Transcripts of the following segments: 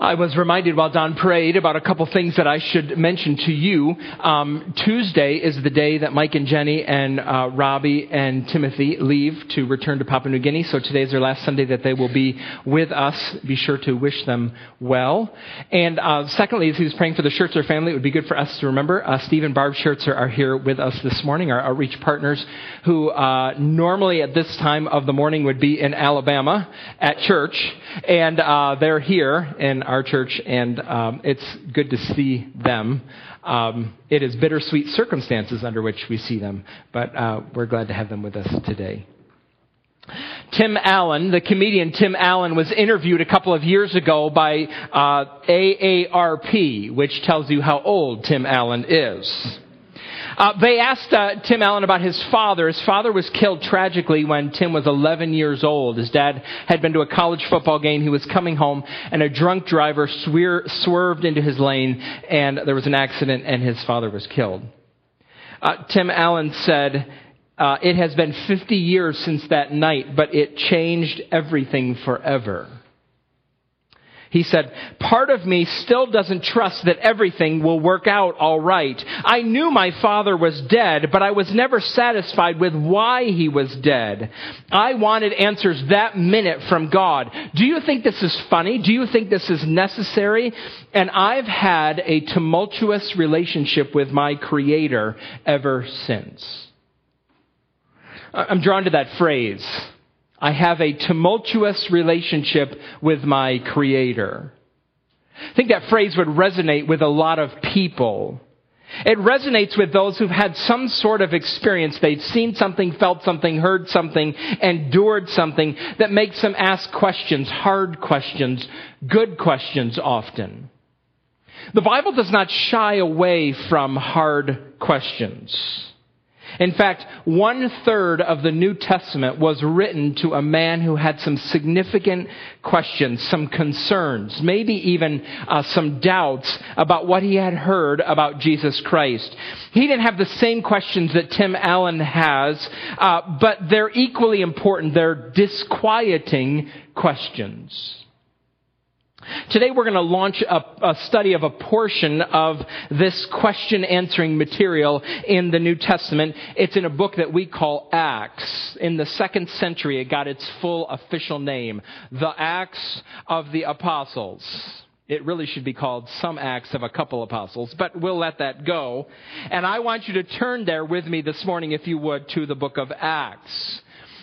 I was reminded while Don prayed about a couple things that I should mention to you. Um, Tuesday is the day that Mike and Jenny and uh, Robbie and Timothy leave to return to Papua New Guinea. So today is their last Sunday that they will be with us. Be sure to wish them well. And uh, secondly, as he was praying for the Schertzer family, it would be good for us to remember uh, Steve and Barb Schertzer are here with us this morning, our outreach partners, who uh, normally at this time of the morning would be in Alabama at church, and uh, they're here in our church, and um, it's good to see them. Um, it is bittersweet circumstances under which we see them, but uh, we're glad to have them with us today. Tim Allen, the comedian Tim Allen, was interviewed a couple of years ago by uh, AARP, which tells you how old Tim Allen is. Uh, they asked uh, Tim Allen about his father. His father was killed tragically when Tim was 11 years old. His dad had been to a college football game. He was coming home, and a drunk driver swear, swerved into his lane, and there was an accident, and his father was killed. Uh, Tim Allen said, uh, It has been 50 years since that night, but it changed everything forever. He said, part of me still doesn't trust that everything will work out all right. I knew my father was dead, but I was never satisfied with why he was dead. I wanted answers that minute from God. Do you think this is funny? Do you think this is necessary? And I've had a tumultuous relationship with my creator ever since. I'm drawn to that phrase I have a tumultuous relationship with my Creator. I think that phrase would resonate with a lot of people. It resonates with those who've had some sort of experience. They've seen something, felt something, heard something, endured something that makes them ask questions, hard questions, good questions often. The Bible does not shy away from hard questions. In fact, one third of the New Testament was written to a man who had some significant questions, some concerns, maybe even uh, some doubts about what he had heard about Jesus Christ. He didn't have the same questions that Tim Allen has, uh, but they're equally important. They're disquieting questions. Today we're going to launch a, a, study of a portion of this question answering material in the New Testament. It's in a book that we call Acts. In the second century, it got its full official name, the Acts of the Apostles. It really should be called Some Acts of a Couple Apostles, but we'll let that go. And I want you to turn there with me this morning, if you would, to the book of Acts.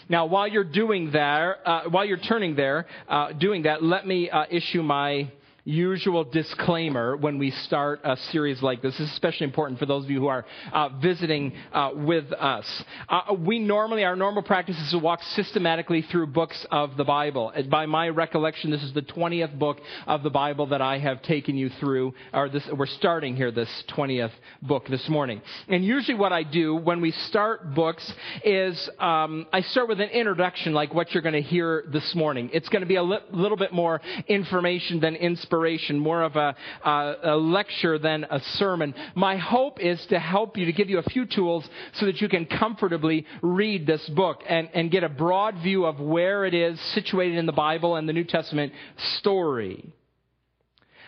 Now, while you're doing that, uh, while you're turning there, uh, doing that, let me uh, issue my usual disclaimer when we start a series like this. This is especially important for those of you who are uh, visiting uh, with us. Uh, we normally, our normal practice is to walk systematically through books of the Bible. By my recollection, this is the 20th book of the Bible that I have taken you through, or this, we're starting here this 20th book this morning. And usually what I do when we start books is um, I start with an introduction like what you're going to hear this morning. It's going to be a li- little bit more information than inspiration inspiration, more of a, uh, a lecture than a sermon. My hope is to help you, to give you a few tools so that you can comfortably read this book and, and get a broad view of where it is situated in the Bible and the New Testament story.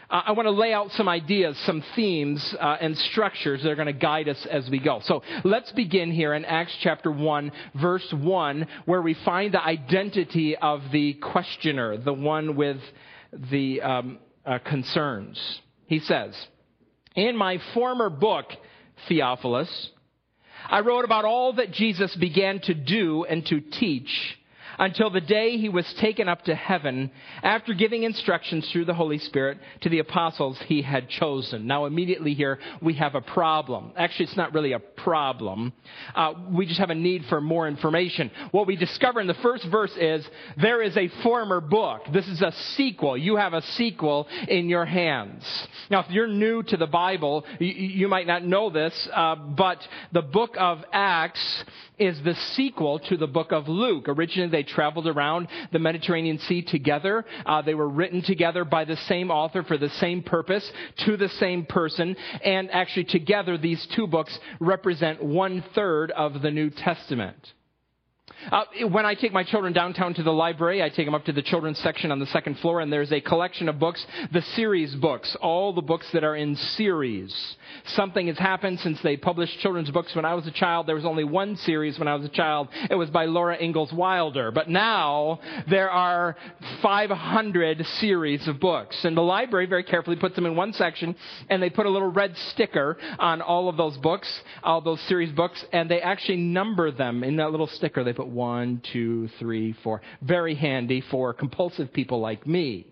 Uh, I want to lay out some ideas, some themes, uh, and structures that are going to guide us as we go. So let's begin here in Acts chapter 1, verse 1, where we find the identity of the questioner, the one with the um, uh, concerns. He says, In my former book, Theophilus, I wrote about all that Jesus began to do and to teach until the day he was taken up to heaven after giving instructions through the Holy Spirit to the apostles he had chosen. Now, immediately here, we have a problem. Actually, it's not really a problem. Uh, we just have a need for more information. What we discover in the first verse is there is a former book. This is a sequel. You have a sequel in your hands. Now, if you're new to the Bible, you, you might not know this, uh, but the book of Acts is the sequel to the book of Luke. Originally, they traveled around the Mediterranean Sea together. Uh, they were written together by the same author for the same purpose to the same person. And actually, together, these two books represent one third of the New Testament. Uh, when I take my children downtown to the library, I take them up to the children's section on the second floor, and there's a collection of books, the series books, all the books that are in series. Something has happened since they published children's books when I was a child. There was only one series when I was a child. It was by Laura Ingalls Wilder. But now there are 500 series of books. And the library very carefully puts them in one section, and they put a little red sticker on all of those books, all those series books, and they actually number them in that little sticker. They put one, two, three, four. Very handy for compulsive people like me.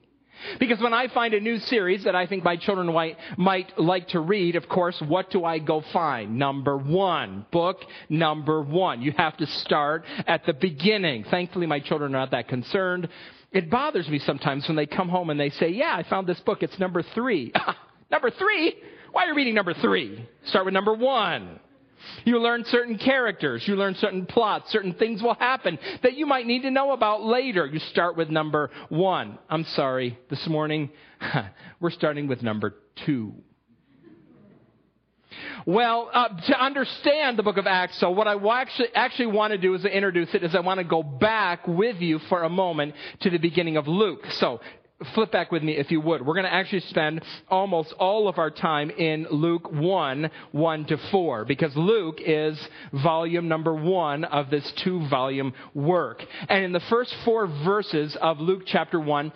Because when I find a new series that I think my children might, might like to read, of course, what do I go find? Number one. Book number one. You have to start at the beginning. Thankfully, my children are not that concerned. It bothers me sometimes when they come home and they say, Yeah, I found this book. It's number three. number three? Why are you reading number three? Start with number one. You learn certain characters. You learn certain plots. Certain things will happen that you might need to know about later. You start with number one. I'm sorry, this morning we're starting with number two. Well, uh, to understand the book of Acts, so what I actually, actually want to do is to introduce it is I want to go back with you for a moment to the beginning of Luke. So flip back with me if you would. We're going to actually spend almost all of our time in Luke 1, 1 to 4, because Luke is volume number one of this two volume work. And in the first four verses of Luke chapter 1,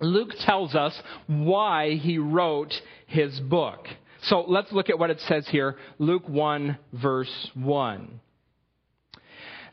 Luke tells us why he wrote his book. So let's look at what it says here. Luke 1 verse 1.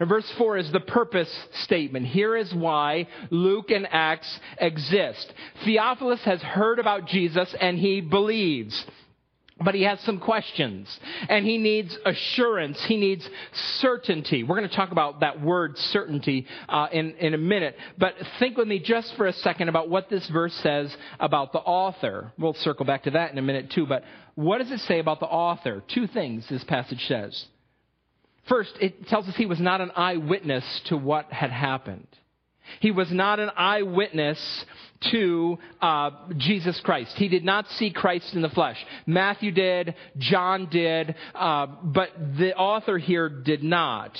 And verse 4 is the purpose statement. Here is why Luke and Acts exist. Theophilus has heard about Jesus and he believes. But he has some questions and he needs assurance. He needs certainty. We're going to talk about that word certainty uh, in, in a minute. But think with me just for a second about what this verse says about the author. We'll circle back to that in a minute too. But what does it say about the author? Two things this passage says. First, it tells us he was not an eyewitness to what had happened. He was not an eyewitness to uh, Jesus Christ. He did not see Christ in the flesh. Matthew did, John did, uh, but the author here did not.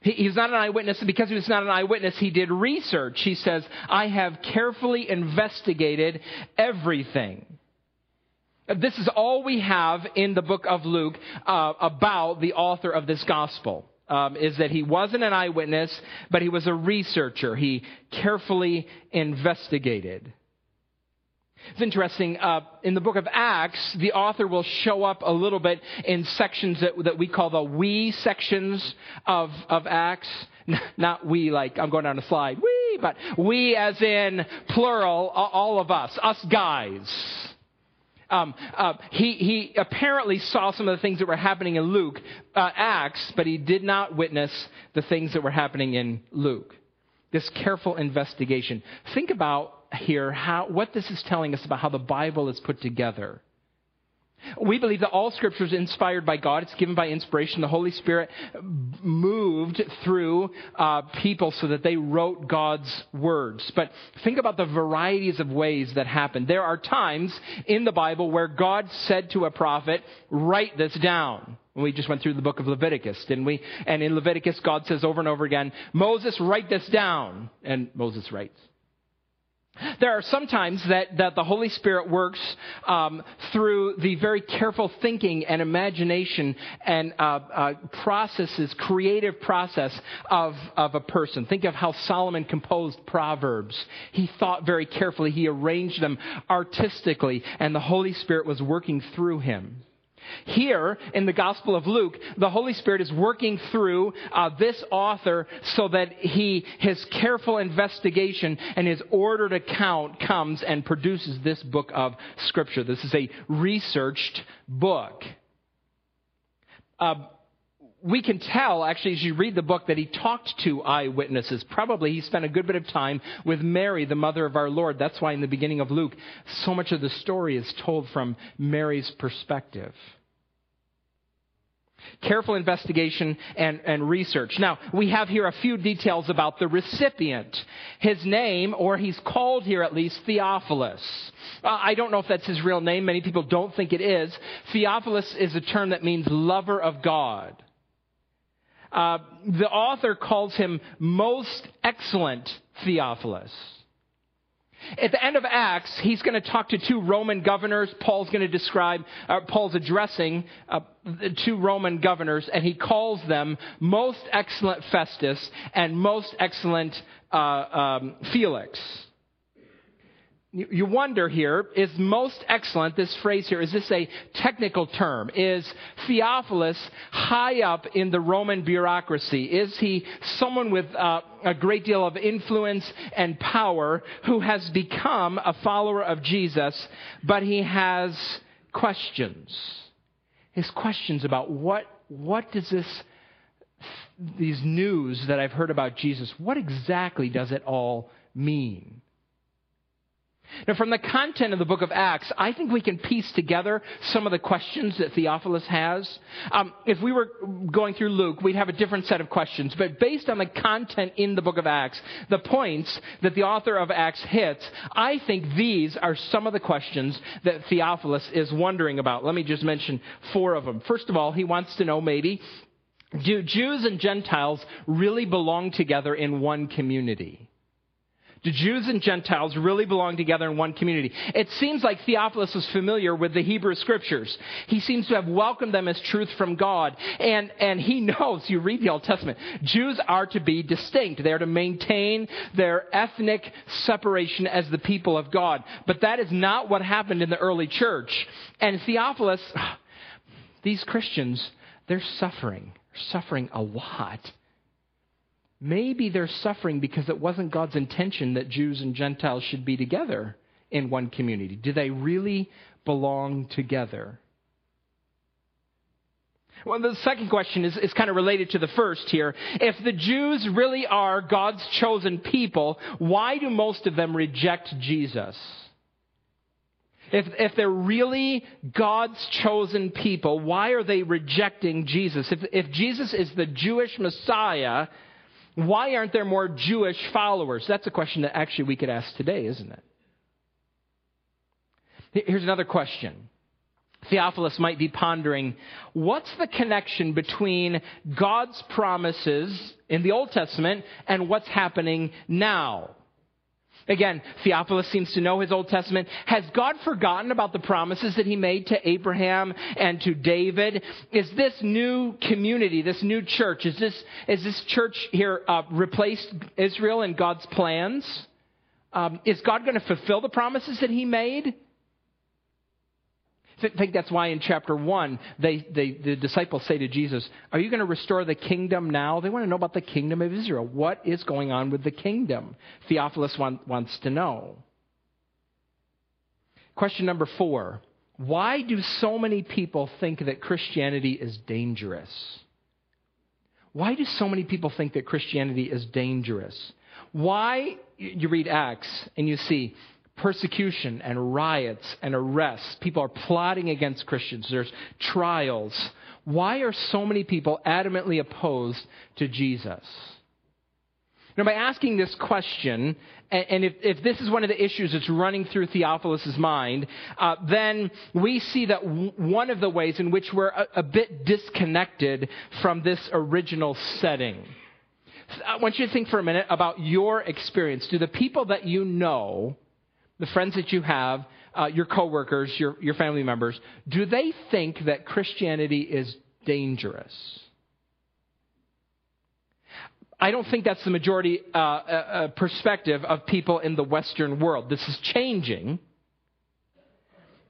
He, he was not an eyewitness, and because he was not an eyewitness, he did research. He says, I have carefully investigated everything. This is all we have in the book of Luke uh, about the author of this gospel. Um, is that he wasn't an eyewitness, but he was a researcher. He carefully investigated. It's interesting. Uh, in the book of Acts, the author will show up a little bit in sections that, that we call the we sections of, of Acts. Not we like, I'm going down a slide, we, but we as in plural, all of us, us guys um, uh, he, he apparently saw some of the things that were happening in Luke, uh, Acts, but he did not witness the things that were happening in Luke. This careful investigation. Think about here how, what this is telling us about how the Bible is put together. We believe that all scripture is inspired by God. It's given by inspiration. The Holy Spirit moved through uh, people so that they wrote God's words. But think about the varieties of ways that happen. There are times in the Bible where God said to a prophet, write this down. We just went through the book of Leviticus, didn't we? And in Leviticus, God says over and over again, Moses, write this down. And Moses writes. There are some times that, that the Holy Spirit works um, through the very careful thinking and imagination and uh, uh, processes, creative process of, of a person. Think of how Solomon composed Proverbs. He thought very carefully, he arranged them artistically, and the Holy Spirit was working through him. Here in the Gospel of Luke, the Holy Spirit is working through uh, this author so that he, his careful investigation and his ordered account comes and produces this book of Scripture. This is a researched book. Uh, we can tell, actually, as you read the book, that he talked to eyewitnesses. Probably he spent a good bit of time with Mary, the mother of our Lord. That's why in the beginning of Luke, so much of the story is told from Mary's perspective. Careful investigation and, and research. Now, we have here a few details about the recipient. His name, or he's called here at least, Theophilus. Uh, I don't know if that's his real name. Many people don't think it is. Theophilus is a term that means lover of God. Uh, the author calls him most excellent Theophilus. At the end of Acts, he's going to talk to two Roman governors. Paul's going to describe, uh, Paul's addressing uh, two Roman governors, and he calls them most excellent Festus and most excellent uh, um, Felix you wonder here, is most excellent, this phrase here, is this a technical term? Is Theophilus high up in the Roman bureaucracy? Is he someone with uh, a great deal of influence and power who has become a follower of Jesus, but he has questions? His questions about what, what does this, these news that I've heard about Jesus, what exactly does it all mean? Now, from the content of the book of Acts, I think we can piece together some of the questions that Theophilus has. Um, if we were going through Luke, we'd have a different set of questions. But based on the content in the book of Acts, the points that the author of Acts hits, I think these are some of the questions that Theophilus is wondering about. Let me just mention four of them. First of all, he wants to know maybe, do Jews and Gentiles really belong together in one community? Do Jews and Gentiles really belong together in one community? It seems like Theophilus was familiar with the Hebrew scriptures. He seems to have welcomed them as truth from God. And, and he knows, you read the Old Testament, Jews are to be distinct. They are to maintain their ethnic separation as the people of God. But that is not what happened in the early church. And Theophilus, these Christians, they're suffering, suffering a lot. Maybe they're suffering because it wasn't God's intention that Jews and Gentiles should be together in one community. Do they really belong together? Well, the second question is, is kind of related to the first here. If the Jews really are God's chosen people, why do most of them reject Jesus? If, if they're really God's chosen people, why are they rejecting Jesus? If, if Jesus is the Jewish Messiah, why aren't there more Jewish followers? That's a question that actually we could ask today, isn't it? Here's another question. Theophilus might be pondering what's the connection between God's promises in the Old Testament and what's happening now? Again, Theophilus seems to know his Old Testament. Has God forgotten about the promises that he made to Abraham and to David? Is this new community, this new church, is this, is this church here uh, replaced Israel in God's plans? Um, is God going to fulfill the promises that he made? I think that's why in chapter 1, they, they, the disciples say to Jesus, Are you going to restore the kingdom now? They want to know about the kingdom of Israel. What is going on with the kingdom? Theophilus want, wants to know. Question number four Why do so many people think that Christianity is dangerous? Why do so many people think that Christianity is dangerous? Why, you read Acts and you see persecution and riots and arrests. People are plotting against Christians. There's trials. Why are so many people adamantly opposed to Jesus? Now, by asking this question, and if, if, this is one of the issues that's running through Theophilus' mind, uh, then we see that w- one of the ways in which we're a, a bit disconnected from this original setting. I want you to think for a minute about your experience. Do the people that you know the friends that you have, uh, your coworkers, your, your family members, do they think that Christianity is dangerous? I don't think that's the majority uh, uh, uh perspective of people in the Western world. This is changing.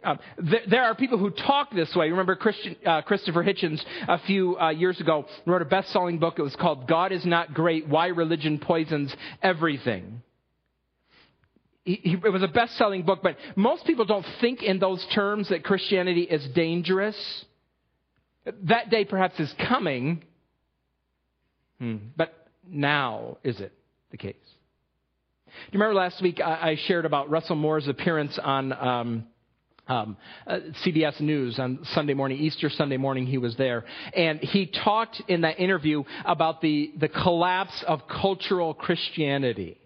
Um, th- there are people who talk this way. Remember uh, Christopher Hitchens a few uh, years ago wrote a best-selling book. It was called "God Is Not Great: Why Religion Poisons Everything." It was a best selling book, but most people don't think in those terms that Christianity is dangerous. That day perhaps is coming, Hmm. But now, is it the case? Do you remember last week I, I shared about Russell Moore's appearance on um, um, uh, CBS News on Sunday morning, Easter Sunday morning, he was there. And he talked in that interview about the, the collapse of cultural Christianity.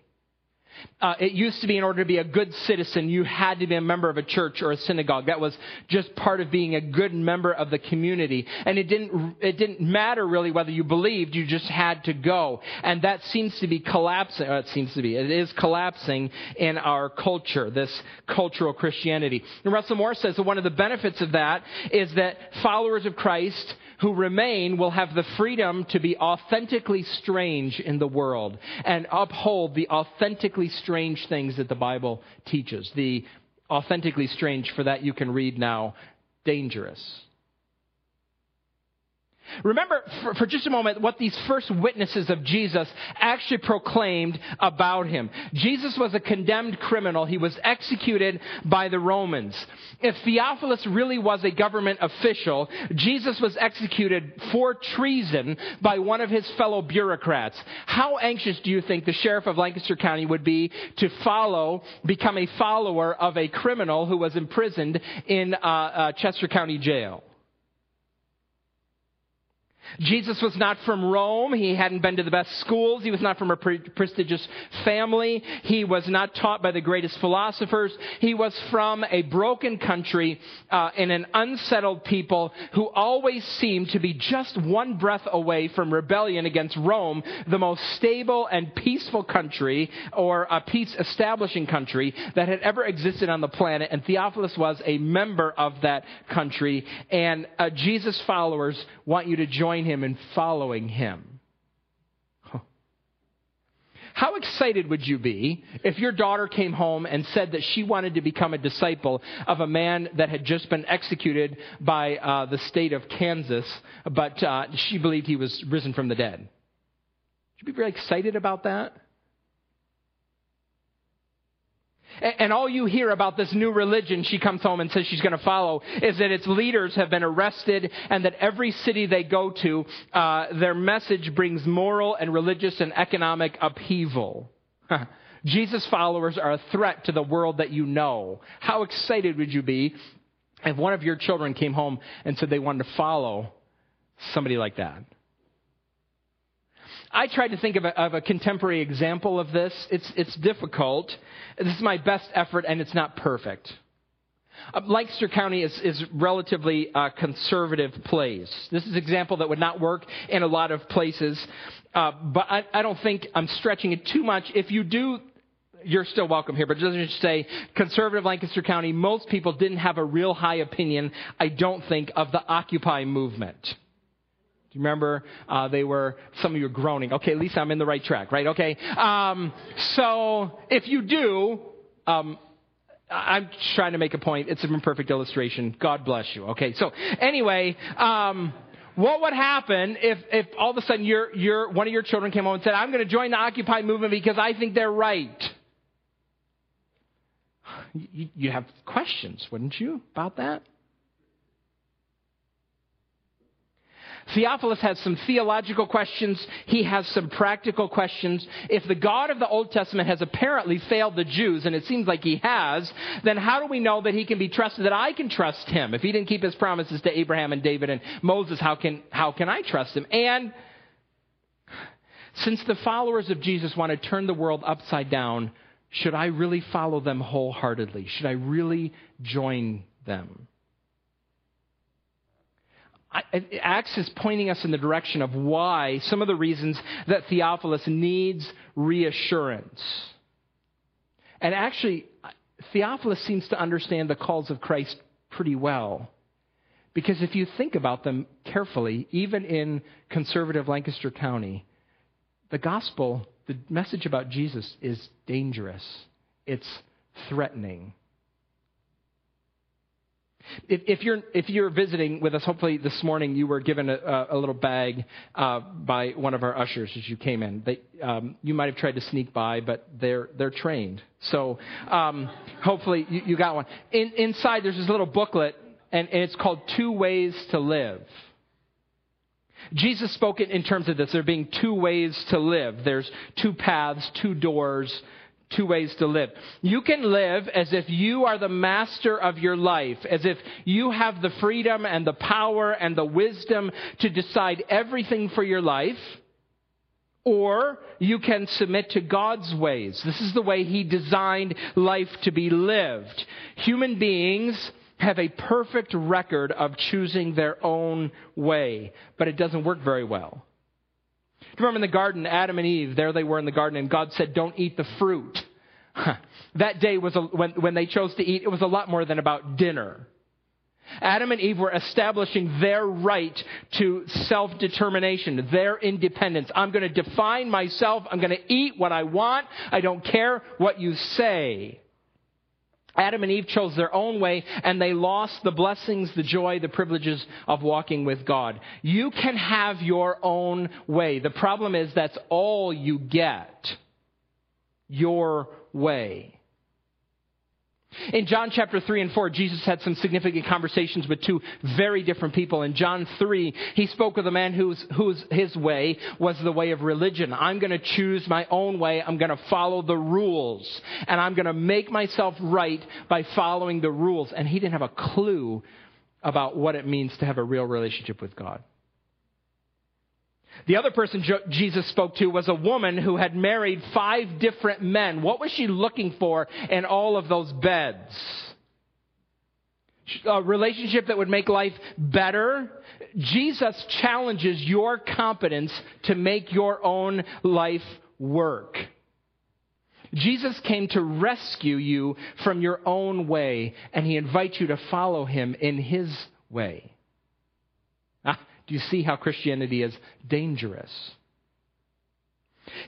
Uh, it used to be in order to be a good citizen, you had to be a member of a church or a synagogue. That was just part of being a good member of the community. And it didn't, it didn't matter really whether you believed, you just had to go. And that seems to be collapsing, uh, it seems to be, it is collapsing in our culture, this cultural Christianity. And Russell Moore says that one of the benefits of that is that followers of Christ who remain will have the freedom to be authentically strange in the world and uphold the authentically strange things that the Bible teaches. The authentically strange, for that you can read now, dangerous. Remember for, for, just a moment what these first witnesses of Jesus actually proclaimed about him. Jesus was a condemned criminal. He was executed by the Romans. If Theophilus really was a government official, Jesus was executed for treason by one of his fellow bureaucrats. How anxious do you think the sheriff of Lancaster County would be to follow, become a follower of a criminal who was imprisoned in uh, uh, Chester County Jail? Jesus was not from Rome. He hadn't been to the best schools. He was not from a pre- prestigious family. He was not taught by the greatest philosophers. He was from a broken country uh, an unsettled people who always seemed to be just one breath away from rebellion against Rome, the most stable and peaceful country or a peace establishing country that had ever existed on the planet. And Theophilus was a member of that country. And uh, Jesus' followers want you to join him in following him. How excited would you be if your daughter came home and said that she wanted to become a disciple of a man that had just been executed by uh, the state of Kansas, but uh, she believed he was risen from the dead? Would you be very excited about that? And all you hear about this new religion she comes home and says she's going to follow is that its leaders have been arrested and that every city they go to, uh, their message brings moral and religious and economic upheaval. Jesus' followers are a threat to the world that you know. How excited would you be if one of your children came home and said they wanted to follow somebody like that? I tried to think of a, of a, contemporary example of this. It's, it's difficult. This is my best effort, and it's not perfect. Uh, Lancaster County is, is relatively uh, conservative place. This is an example that would not work in a lot of places, uh, but I, I don't think I'm stretching it too much. If you do you're still welcome here, but just say conservative Lancaster County, most people didn't have a real high opinion, I don't think, of the Occupy movement you remember? Uh, they were, some of you are groaning. Okay, at least I'm in the right track, right? Okay. Um, so if you do, um, I'm trying to make a point. It's an imperfect illustration. God bless you. Okay. So anyway, um, what would happen if, if all of a sudden your, your, one of your children came home and said, I'm going to join the Occupy movement because I think they're right? You, you have questions, wouldn't you, about that? Theophilus has some theological questions. He has some practical questions. If the God of the Old Testament has apparently failed the Jews, and it seems like he has, then how do we know that he can be trusted, that I can trust him? If he didn't keep his promises to Abraham and David and Moses, how can, how can I trust him? And since the followers of Jesus want to turn the world upside down, should I really follow them wholeheartedly? Should I really join them? Acts is pointing us in the direction of why, some of the reasons that Theophilus needs reassurance. And actually, Theophilus seems to understand the calls of Christ pretty well. Because if you think about them carefully, even in conservative Lancaster County, the gospel, the message about Jesus is dangerous, it's threatening. If, if, you're, if you're visiting with us, hopefully this morning you were given a, a little bag uh, by one of our ushers as you came in. They, um, you might have tried to sneak by, but they're, they're trained. So um, hopefully you, you, got one. In, inside there's this little booklet, and, and it's called Two Ways to Live. Jesus spoke it in terms of this there being two ways to live. There's two paths, two doors, two ways to live. You can live as if you are the master of your life, as if you have the freedom and the power and the wisdom to decide everything for your life. Or you can submit to God's ways. This is the way He designed life to be lived. Human beings have a perfect record of choosing their own way, but it doesn't work very well. Remember in the garden, Adam and Eve, there they were in the garden, and God said, Don't eat the fruit. that day was a, when, when they chose to eat, it was a lot more than about dinner. Adam and Eve were establishing their right to self determination, their independence. I'm going to define myself. I'm going to eat what I want. I don't care what you say. Adam and Eve chose their own way and they lost the blessings, the joy, the privileges of walking with God. You can have your own way. The problem is that's all you get. Your way. In John chapter 3 and 4, Jesus had some significant conversations with two very different people. In John 3, he spoke with a man whose, whose his way was the way of religion. I'm going to choose my own way. I'm going to follow the rules. And I'm going to make myself right by following the rules. And he didn't have a clue about what it means to have a real relationship with God. The other person Jesus spoke to was a woman who had married five different men. What was she looking for in all of those beds? A relationship that would make life better. Jesus challenges your competence to make your own life work. Jesus came to rescue you from your own way, and he invites you to follow him in his way. Ah, Do you see how Christianity is dangerous?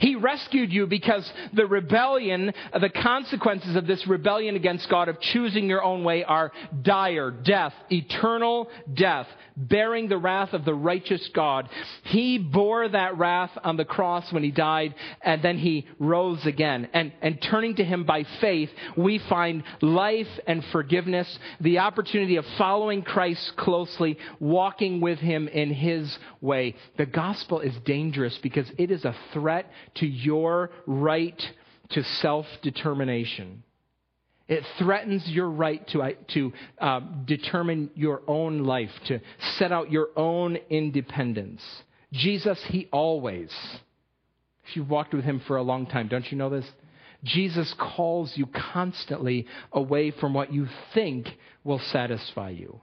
He rescued you because the rebellion, uh, the consequences of this rebellion against God of choosing your own way are dire, death, eternal death, bearing the wrath of the righteous God. He bore that wrath on the cross when he died, and then he rose again. And, and turning to him by faith, we find life and forgiveness, the opportunity of following Christ closely, walking with him in his way. The gospel is dangerous because it is a threat to your right to self determination. It threatens your right to, to uh, determine your own life, to set out your own independence. Jesus, He always, if you've walked with Him for a long time, don't you know this? Jesus calls you constantly away from what you think will satisfy you,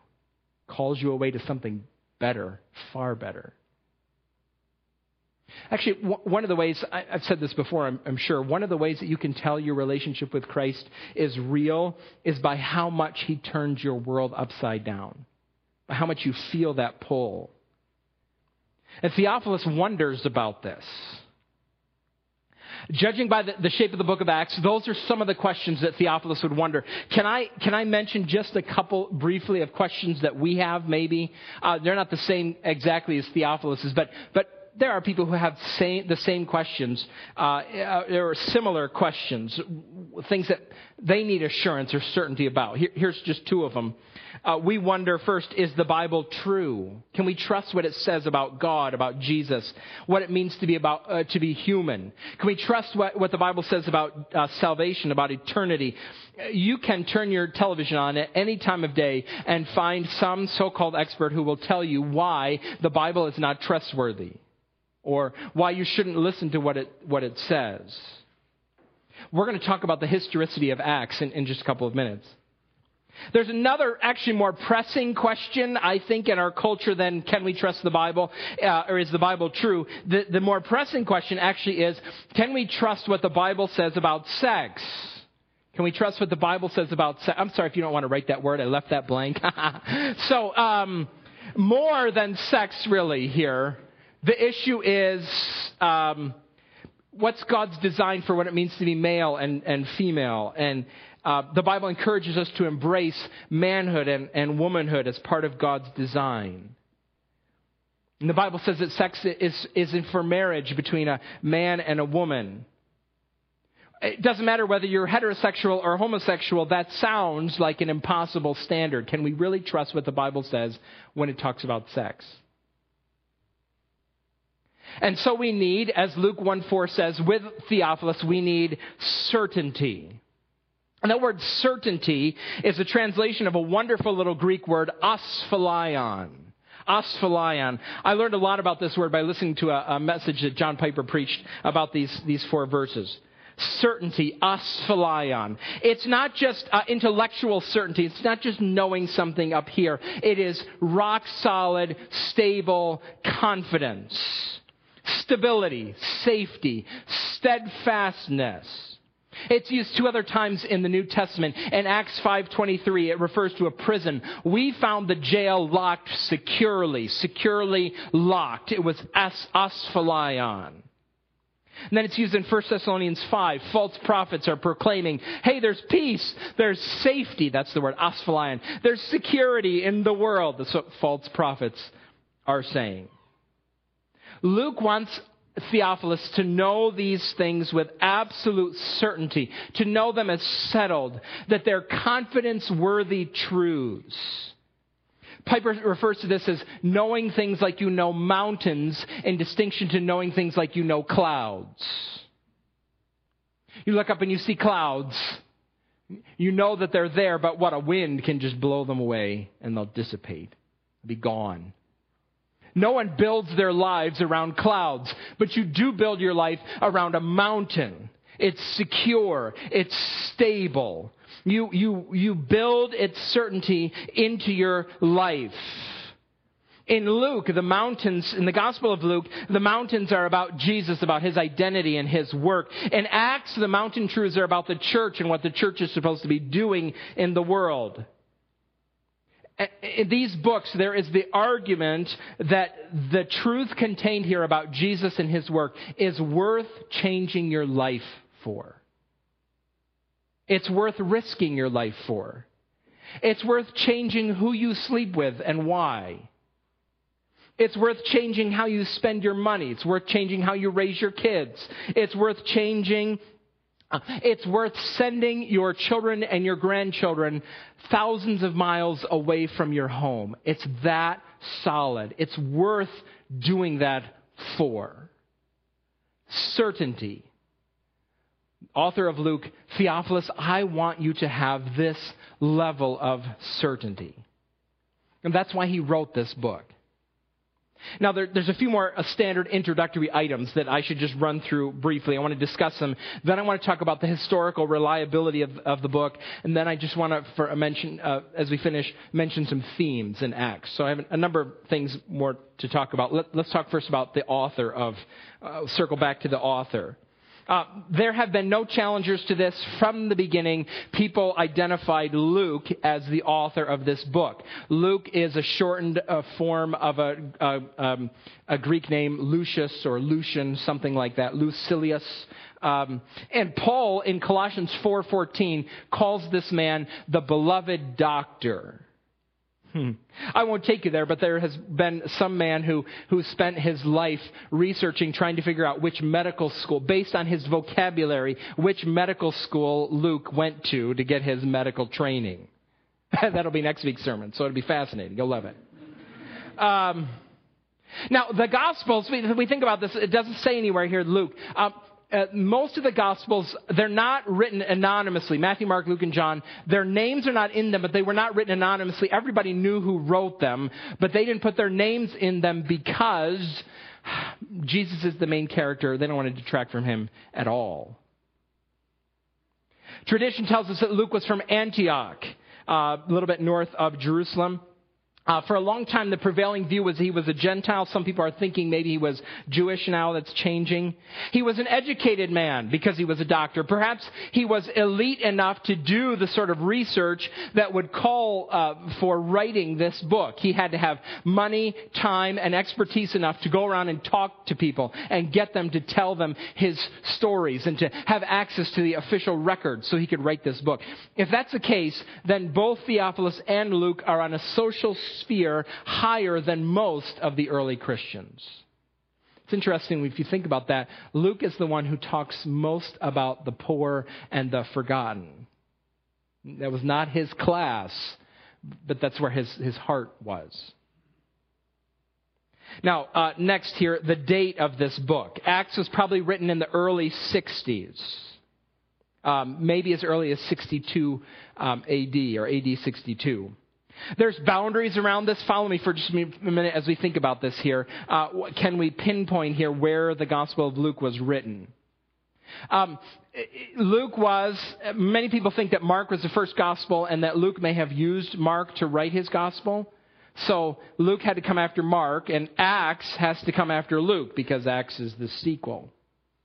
calls you away to something better, far better. Actually, one of the ways, I've said this before, I'm, I'm, sure, one of the ways that you can tell your relationship with Christ is real is by how much He turns your world upside down, by how much you feel that pull. And Theophilus wonders about this. Judging by the, the, shape of the book of Acts, those are some of the questions that Theophilus would wonder. Can I, can I mention just a couple briefly of questions that we have, maybe? Uh, they're not the same exactly as Theophilus's, but, but there are people who have same, the same questions. Uh, uh, there are similar questions, things that they need assurance or certainty about. Here, here's just two of them. Uh, we wonder first, is the Bible true? Can we trust what it says about God, about Jesus, what it means to be about uh, to be human? Can we trust what, what the Bible says about uh, salvation, about eternity? You can turn your television on at any time of day and find some so-called expert who will tell you why the Bible is not trustworthy or why you shouldn't listen to what it, what it says. We're going to talk about the historicity of Acts in, in just a couple of minutes. There's another, actually more pressing question, I think, in our culture than can we trust the Bible, uh, or is the Bible true? The, the more pressing question actually is, can we trust what the Bible says about sex? Can we trust what the Bible says about sex? I'm sorry if you don't want to write that word, I left that blank. so, um, more than sex really here. The issue is um, what's God's design for what it means to be male and, and female. And uh, the Bible encourages us to embrace manhood and, and womanhood as part of God's design. And the Bible says that sex is, is for marriage between a man and a woman. It doesn't matter whether you're heterosexual or homosexual, that sounds like an impossible standard. Can we really trust what the Bible says when it talks about sex? And so we need, as Luke 1 4 says, with Theophilus, we need certainty. And that word certainty is a translation of a wonderful little Greek word, asphalion. Asphalion. I learned a lot about this word by listening to a, a message that John Piper preached about these, these four verses certainty, asphalion. It's not just uh, intellectual certainty. It's not just knowing something up here. It is rock solid, stable confidence, stability, safety, steadfastness. It's used two other times in the New Testament. In Acts 5:23, it refers to a prison. We found the jail locked securely, securely locked. It was as- asphalion. And then it's used in 1 Thessalonians 5. False prophets are proclaiming, hey, there's peace, there's safety. That's the word, asphalion. There's security in the world. That's what false prophets are saying. Luke wants Theophilus to know these things with absolute certainty, to know them as settled, that they're confidence worthy truths. Piper refers to this as knowing things like you know mountains in distinction to knowing things like you know clouds. You look up and you see clouds. You know that they're there, but what a wind can just blow them away and they'll dissipate, be gone. No one builds their lives around clouds, but you do build your life around a mountain. It's secure. It's stable. You, you, you build its certainty into your life. In Luke, the mountains, in the Gospel of Luke, the mountains are about Jesus, about his identity and his work. In Acts, the mountain truths are about the church and what the church is supposed to be doing in the world. In these books, there is the argument that the truth contained here about Jesus and his work is worth changing your life for. It's worth risking your life for. It's worth changing who you sleep with and why. It's worth changing how you spend your money. It's worth changing how you raise your kids. It's worth changing. Uh, it's worth sending your children and your grandchildren thousands of miles away from your home. It's that solid. It's worth doing that for. Certainty author of Luke, Theophilus, I want you to have this level of certainty. And that's why he wrote this book. Now, there, there's a few more uh, standard introductory items that I should just run through briefly. I want to discuss them. Then I want to talk about the historical reliability of, of the book. And then I just want to, for a mention, uh, as we finish, mention some themes and acts. So I have a number of things more to talk about. Let, us talk first about the author of, uh, circle back to the author. Uh, there have been no challengers to this from the beginning. People identified Luke as the author of this book. Luke is a shortened uh, form of a, a, um, a, Greek name, Lucius or Lucian, something like that, Lucilius. Um, and Paul in Colossians 4:14 calls this man the beloved doctor. Hmm. I won't take you there, but there has been some man who, who spent his life researching, trying to figure out which medical school, based on his vocabulary, which medical school Luke went to to get his medical training. That'll be next week's sermon, so it'll be fascinating. You'll love it. Um, now, the Gospels, we, we think about this, it doesn't say anywhere here, Luke. Um, uh, most of the Gospels, they're not written anonymously. Matthew, Mark, Luke, and John, their names are not in them, but they were not written anonymously. Everybody knew who wrote them, but they didn't put their names in them because Jesus is the main character. They don't want to detract from him at all. Tradition tells us that Luke was from Antioch, uh, a little bit north of Jerusalem. Uh, for a long time, the prevailing view was he was a Gentile. Some people are thinking maybe he was Jewish now. That's changing. He was an educated man because he was a doctor. Perhaps he was elite enough to do the sort of research that would call uh, for writing this book. He had to have money, time, and expertise enough to go around and talk to people and get them to tell them his stories and to have access to the official records so he could write this book. If that's the case, then both Theophilus and Luke are on a social sphere higher than most of the early Christians. It's interesting if you think about that. Luke is the one who talks most about the poor and the forgotten. That was not his class, but that's where his, his heart was. Now, uh, next here, the date of this book. Acts was probably written in the early 60s, um, maybe as early as 62 um, AD or AD 62. There's boundaries around this. Follow me for just a minute as we think about this here. Uh, can we pinpoint here where the Gospel of Luke was written? Um, Luke was, many people think that Mark was the first gospel and that Luke may have used Mark to write his gospel. So Luke had to come after Mark, and Acts has to come after Luke because Acts is the sequel.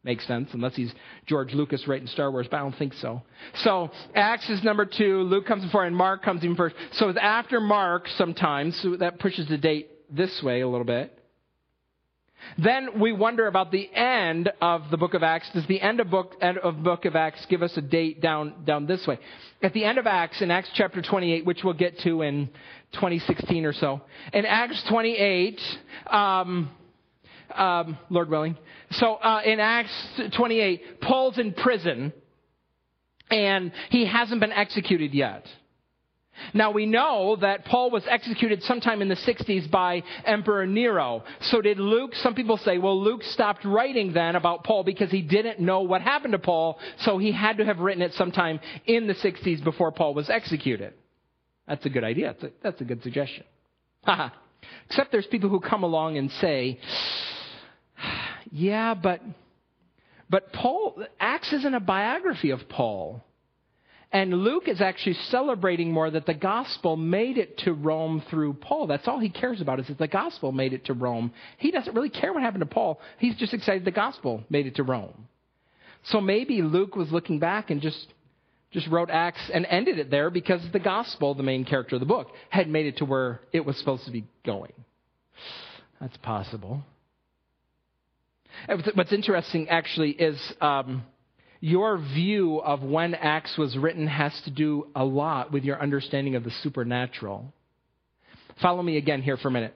Makes sense, unless he's George Lucas writing Star Wars, but I don't think so. So Acts is number two, Luke comes before, and Mark comes in first. So it's after Mark sometimes, so that pushes the date this way a little bit. Then we wonder about the end of the book of Acts. Does the end of book end of book of Acts give us a date down down this way? At the end of Acts, in Acts chapter 28, which we'll get to in 2016 or so, in Acts 28, um, um, Lord willing. So uh, in Acts 28, Paul's in prison, and he hasn't been executed yet. Now we know that Paul was executed sometime in the 60s by Emperor Nero. So did Luke? Some people say, well, Luke stopped writing then about Paul because he didn't know what happened to Paul, so he had to have written it sometime in the 60s before Paul was executed. That's a good idea. That's a, that's a good suggestion. Except there's people who come along and say, yeah, but, but Paul, Acts isn't a biography of Paul. And Luke is actually celebrating more that the gospel made it to Rome through Paul. That's all he cares about is that the gospel made it to Rome. He doesn't really care what happened to Paul. He's just excited the gospel made it to Rome. So maybe Luke was looking back and just just wrote Acts and ended it there because the gospel, the main character of the book, had made it to where it was supposed to be going. That's possible. What's interesting actually is um, your view of when Acts was written has to do a lot with your understanding of the supernatural. Follow me again here for a minute.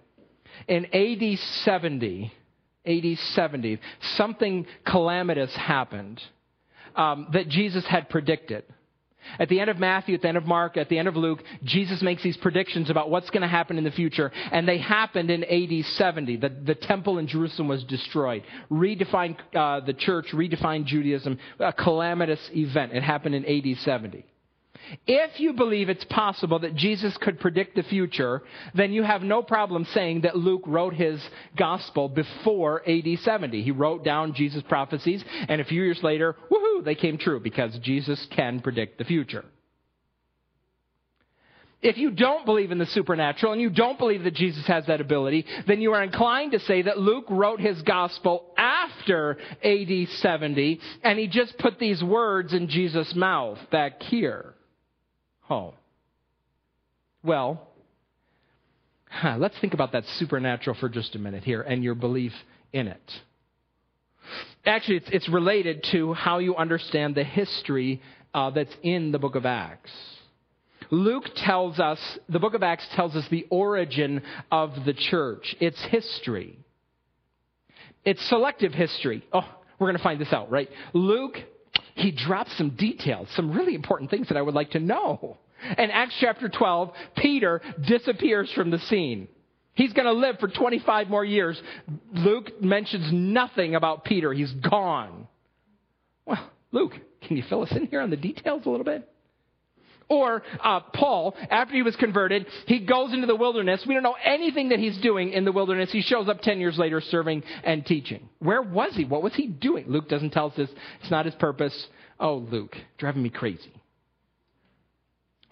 In AD 70, AD 70, something calamitous happened um, that Jesus had predicted. At the end of Matthew, at the end of Mark, at the end of Luke, Jesus makes these predictions about what's going to happen in the future, and they happened in AD 70. The, the temple in Jerusalem was destroyed, redefined uh, the church, redefined Judaism, a calamitous event. It happened in AD 70. If you believe it's possible that Jesus could predict the future, then you have no problem saying that Luke wrote his gospel before AD 70. He wrote down Jesus' prophecies, and a few years later, woohoo, they came true because Jesus can predict the future. If you don't believe in the supernatural and you don't believe that Jesus has that ability, then you are inclined to say that Luke wrote his gospel after AD 70 and he just put these words in Jesus' mouth back here home? Well, let's think about that supernatural for just a minute here and your belief in it. Actually, it's, it's related to how you understand the history uh, that's in the book of Acts. Luke tells us, the book of Acts tells us the origin of the church, its history. It's selective history. Oh, we're going to find this out, right? Luke he drops some details, some really important things that I would like to know. In Acts chapter 12, Peter disappears from the scene. He's going to live for 25 more years. Luke mentions nothing about Peter. He's gone. Well, Luke, can you fill us in here on the details a little bit? Or uh, Paul, after he was converted, he goes into the wilderness. We don't know anything that he's doing in the wilderness. He shows up 10 years later serving and teaching. Where was he? What was he doing? Luke doesn't tell us this. It's not his purpose. Oh, Luke, driving me crazy.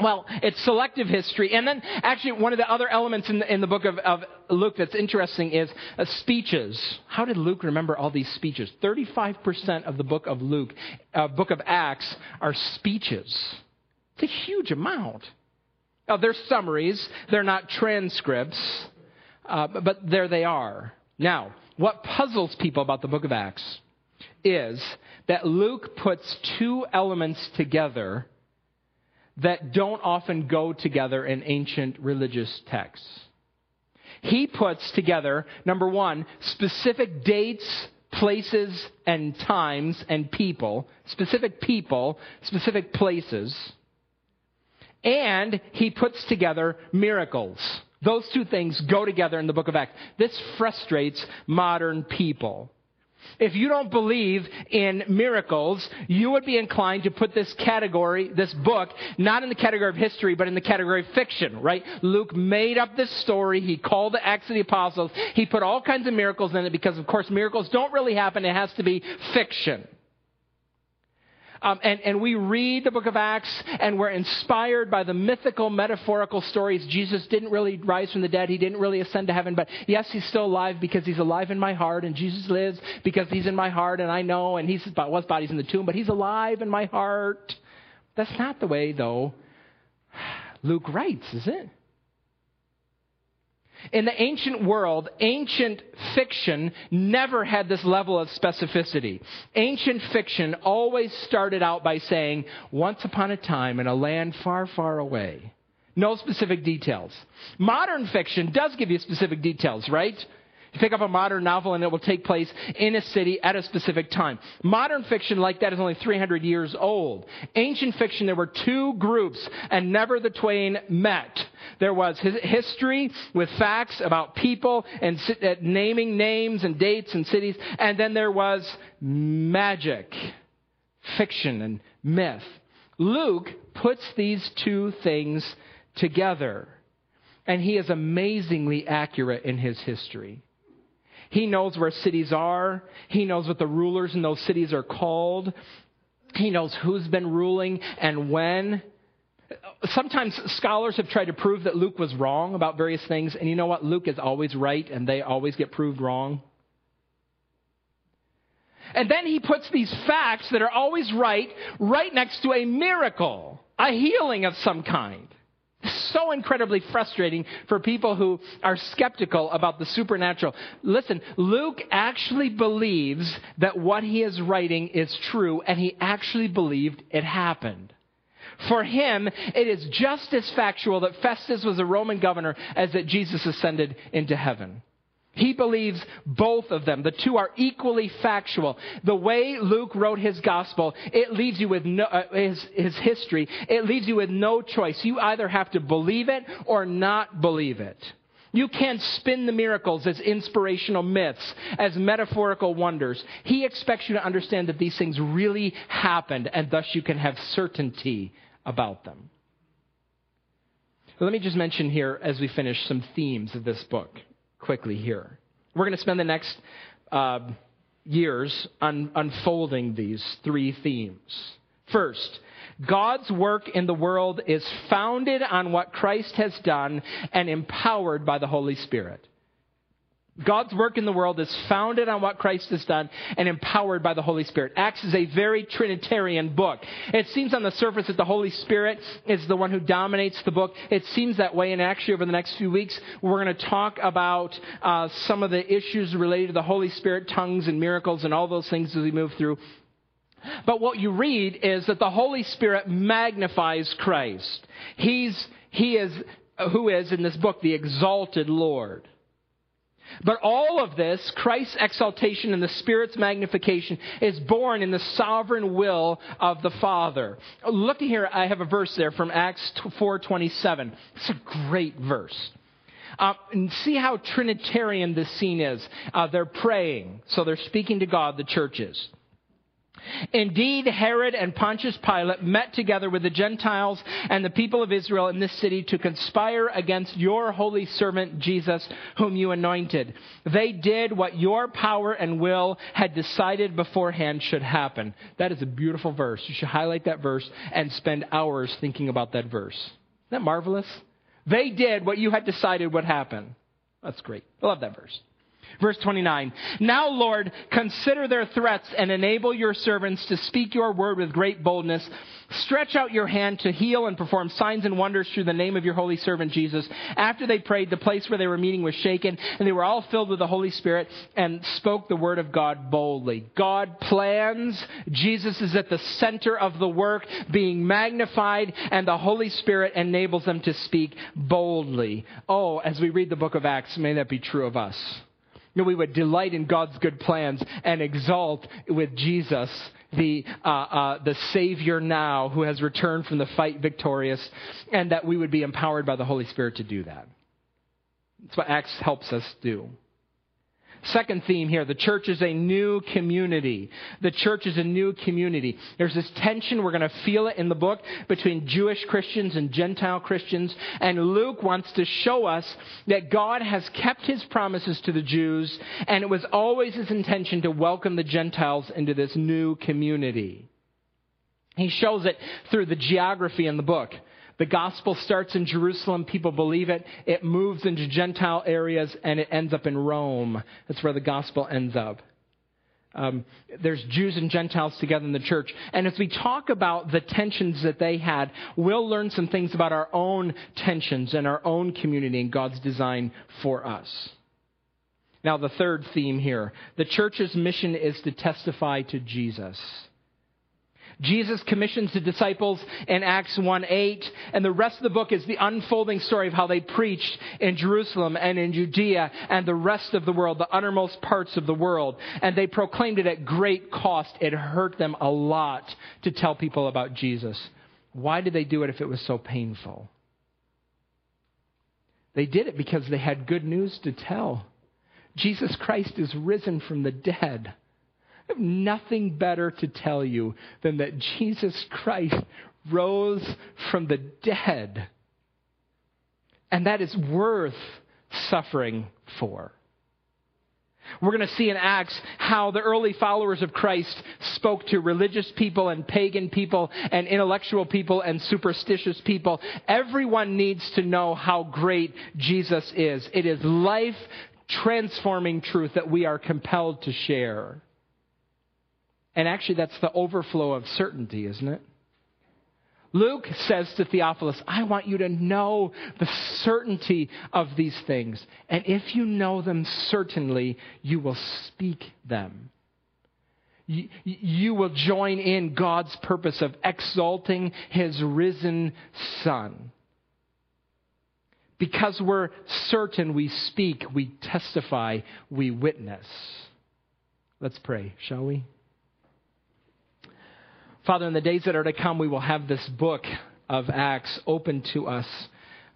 Well, it's selective history. And then, actually, one of the other elements in the, in the book of, of, Luke that's interesting is uh, speeches. How did Luke remember all these speeches? 35% of the book of Luke, uh, book of Acts, are speeches. A huge amount. Now, they're summaries, they're not transcripts, uh, but there they are. Now, what puzzles people about the book of Acts is that Luke puts two elements together that don't often go together in ancient religious texts. He puts together, number one, specific dates, places, and times and people, specific people, specific places and he puts together miracles. Those two things go together in the book of Acts. This frustrates modern people. If you don't believe in miracles, you would be inclined to put this category, this book, not in the category of history, but in the category of fiction, right? Luke made up this story. He called the Acts of the Apostles. He put all kinds of miracles in it because, of course, miracles don't really happen. It has to be fiction. Um, and, and we read the book of Acts and we're inspired by the mythical, metaphorical stories. Jesus didn't really rise from the dead. He didn't really ascend to heaven. But yes, he's still alive because he's alive in my heart. And Jesus lives because he's in my heart. And I know. And he's, was body's in the tomb, but he's alive in my heart. That's not the way, though, Luke writes, is it? In the ancient world, ancient fiction never had this level of specificity. Ancient fiction always started out by saying, once upon a time in a land far, far away. No specific details. Modern fiction does give you specific details, right? You pick up a modern novel and it will take place in a city at a specific time. Modern fiction like that is only 300 years old. Ancient fiction, there were two groups and never the twain met. There was history with facts about people and uh, naming names and dates and cities. And then there was magic, fiction and myth. Luke puts these two things together. And he is amazingly accurate in his history. He knows where cities are. He knows what the rulers in those cities are called. He knows who's been ruling and when. Sometimes scholars have tried to prove that Luke was wrong about various things, and you know what? Luke is always right, and they always get proved wrong. And then he puts these facts that are always right right next to a miracle, a healing of some kind so incredibly frustrating for people who are skeptical about the supernatural. Listen, Luke actually believes that what he is writing is true, and he actually believed it happened. For him, it is just as factual that Festus was a Roman governor as that Jesus ascended into heaven. He believes both of them. The two are equally factual. The way Luke wrote his gospel, it leaves you with no, uh, his, his history, it leaves you with no choice. You either have to believe it or not believe it. You can't spin the miracles as inspirational myths, as metaphorical wonders. He expects you to understand that these things really happened, and thus you can have certainty about them. let me just mention here, as we finish, some themes of this book quickly here. We're going to spend the next uh, years un- unfolding these three themes. First, God's work in the world is founded on what Christ has done and empowered by the Holy Spirit. God's work in the world is founded on what Christ has done and empowered by the Holy Spirit. Acts is a very Trinitarian book. It seems on the surface that the Holy Spirit is the one who dominates the book. It seems that way, and actually, over the next few weeks, we're going to talk about uh, some of the issues related to the Holy Spirit, tongues and miracles, and all those things as we move through. But what you read is that the Holy Spirit magnifies Christ. He's, he is, who is in this book, the exalted Lord. But all of this, Christ's exaltation and the Spirit's magnification, is born in the sovereign will of the Father. Look here, I have a verse there from Acts 4.27. It's a great verse. Uh, and see how Trinitarian this scene is. Uh, they're praying, so they're speaking to God, the churches. Indeed, Herod and Pontius Pilate met together with the Gentiles and the people of Israel in this city to conspire against your holy servant Jesus, whom you anointed. They did what your power and will had decided beforehand should happen. That is a beautiful verse. You should highlight that verse and spend hours thinking about that verse. Isn't that marvelous? They did what you had decided would happen. That's great. I love that verse. Verse 29. Now, Lord, consider their threats and enable your servants to speak your word with great boldness. Stretch out your hand to heal and perform signs and wonders through the name of your holy servant Jesus. After they prayed, the place where they were meeting was shaken, and they were all filled with the Holy Spirit and spoke the word of God boldly. God plans. Jesus is at the center of the work, being magnified, and the Holy Spirit enables them to speak boldly. Oh, as we read the book of Acts, may that be true of us that we would delight in God's good plans and exalt with Jesus, the, uh, uh, the Savior now who has returned from the fight victorious, and that we would be empowered by the Holy Spirit to do that. That's what Acts helps us do. Second theme here the church is a new community. The church is a new community. There's this tension, we're going to feel it in the book, between Jewish Christians and Gentile Christians. And Luke wants to show us that God has kept his promises to the Jews, and it was always his intention to welcome the Gentiles into this new community. He shows it through the geography in the book. The gospel starts in Jerusalem, people believe it, it moves into Gentile areas, and it ends up in Rome. That's where the gospel ends up. Um, there's Jews and Gentiles together in the church. And as we talk about the tensions that they had, we'll learn some things about our own tensions and our own community and God's design for us. Now, the third theme here the church's mission is to testify to Jesus. Jesus commissions the disciples in Acts 1 8, and the rest of the book is the unfolding story of how they preached in Jerusalem and in Judea and the rest of the world, the uttermost parts of the world. And they proclaimed it at great cost. It hurt them a lot to tell people about Jesus. Why did they do it if it was so painful? They did it because they had good news to tell. Jesus Christ is risen from the dead have nothing better to tell you than that Jesus Christ rose from the dead. And that is worth suffering for. We're going to see in Acts how the early followers of Christ spoke to religious people and pagan people and intellectual people and superstitious people. Everyone needs to know how great Jesus is. It is life transforming truth that we are compelled to share. And actually, that's the overflow of certainty, isn't it? Luke says to Theophilus, I want you to know the certainty of these things. And if you know them certainly, you will speak them. You, you will join in God's purpose of exalting his risen Son. Because we're certain, we speak, we testify, we witness. Let's pray, shall we? Father, in the days that are to come, we will have this book of Acts open to us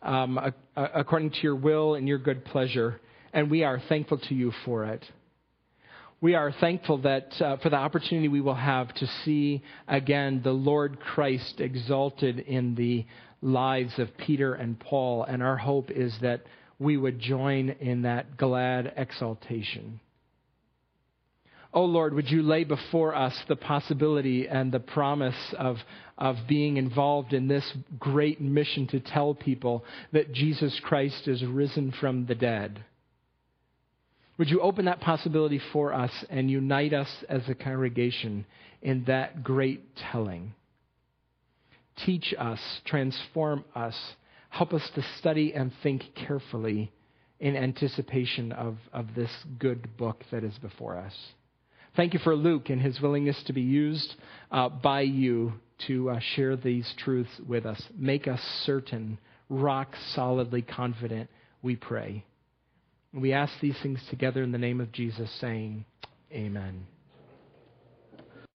um, according to your will and your good pleasure, and we are thankful to you for it. We are thankful that uh, for the opportunity we will have to see again the Lord Christ exalted in the lives of Peter and Paul, and our hope is that we would join in that glad exaltation. Oh Lord, would you lay before us the possibility and the promise of, of being involved in this great mission to tell people that Jesus Christ is risen from the dead? Would you open that possibility for us and unite us as a congregation in that great telling? Teach us, transform us, help us to study and think carefully in anticipation of, of this good book that is before us. Thank you for Luke and his willingness to be used uh, by you to uh, share these truths with us. Make us certain, rock solidly confident, we pray. We ask these things together in the name of Jesus, saying, Amen.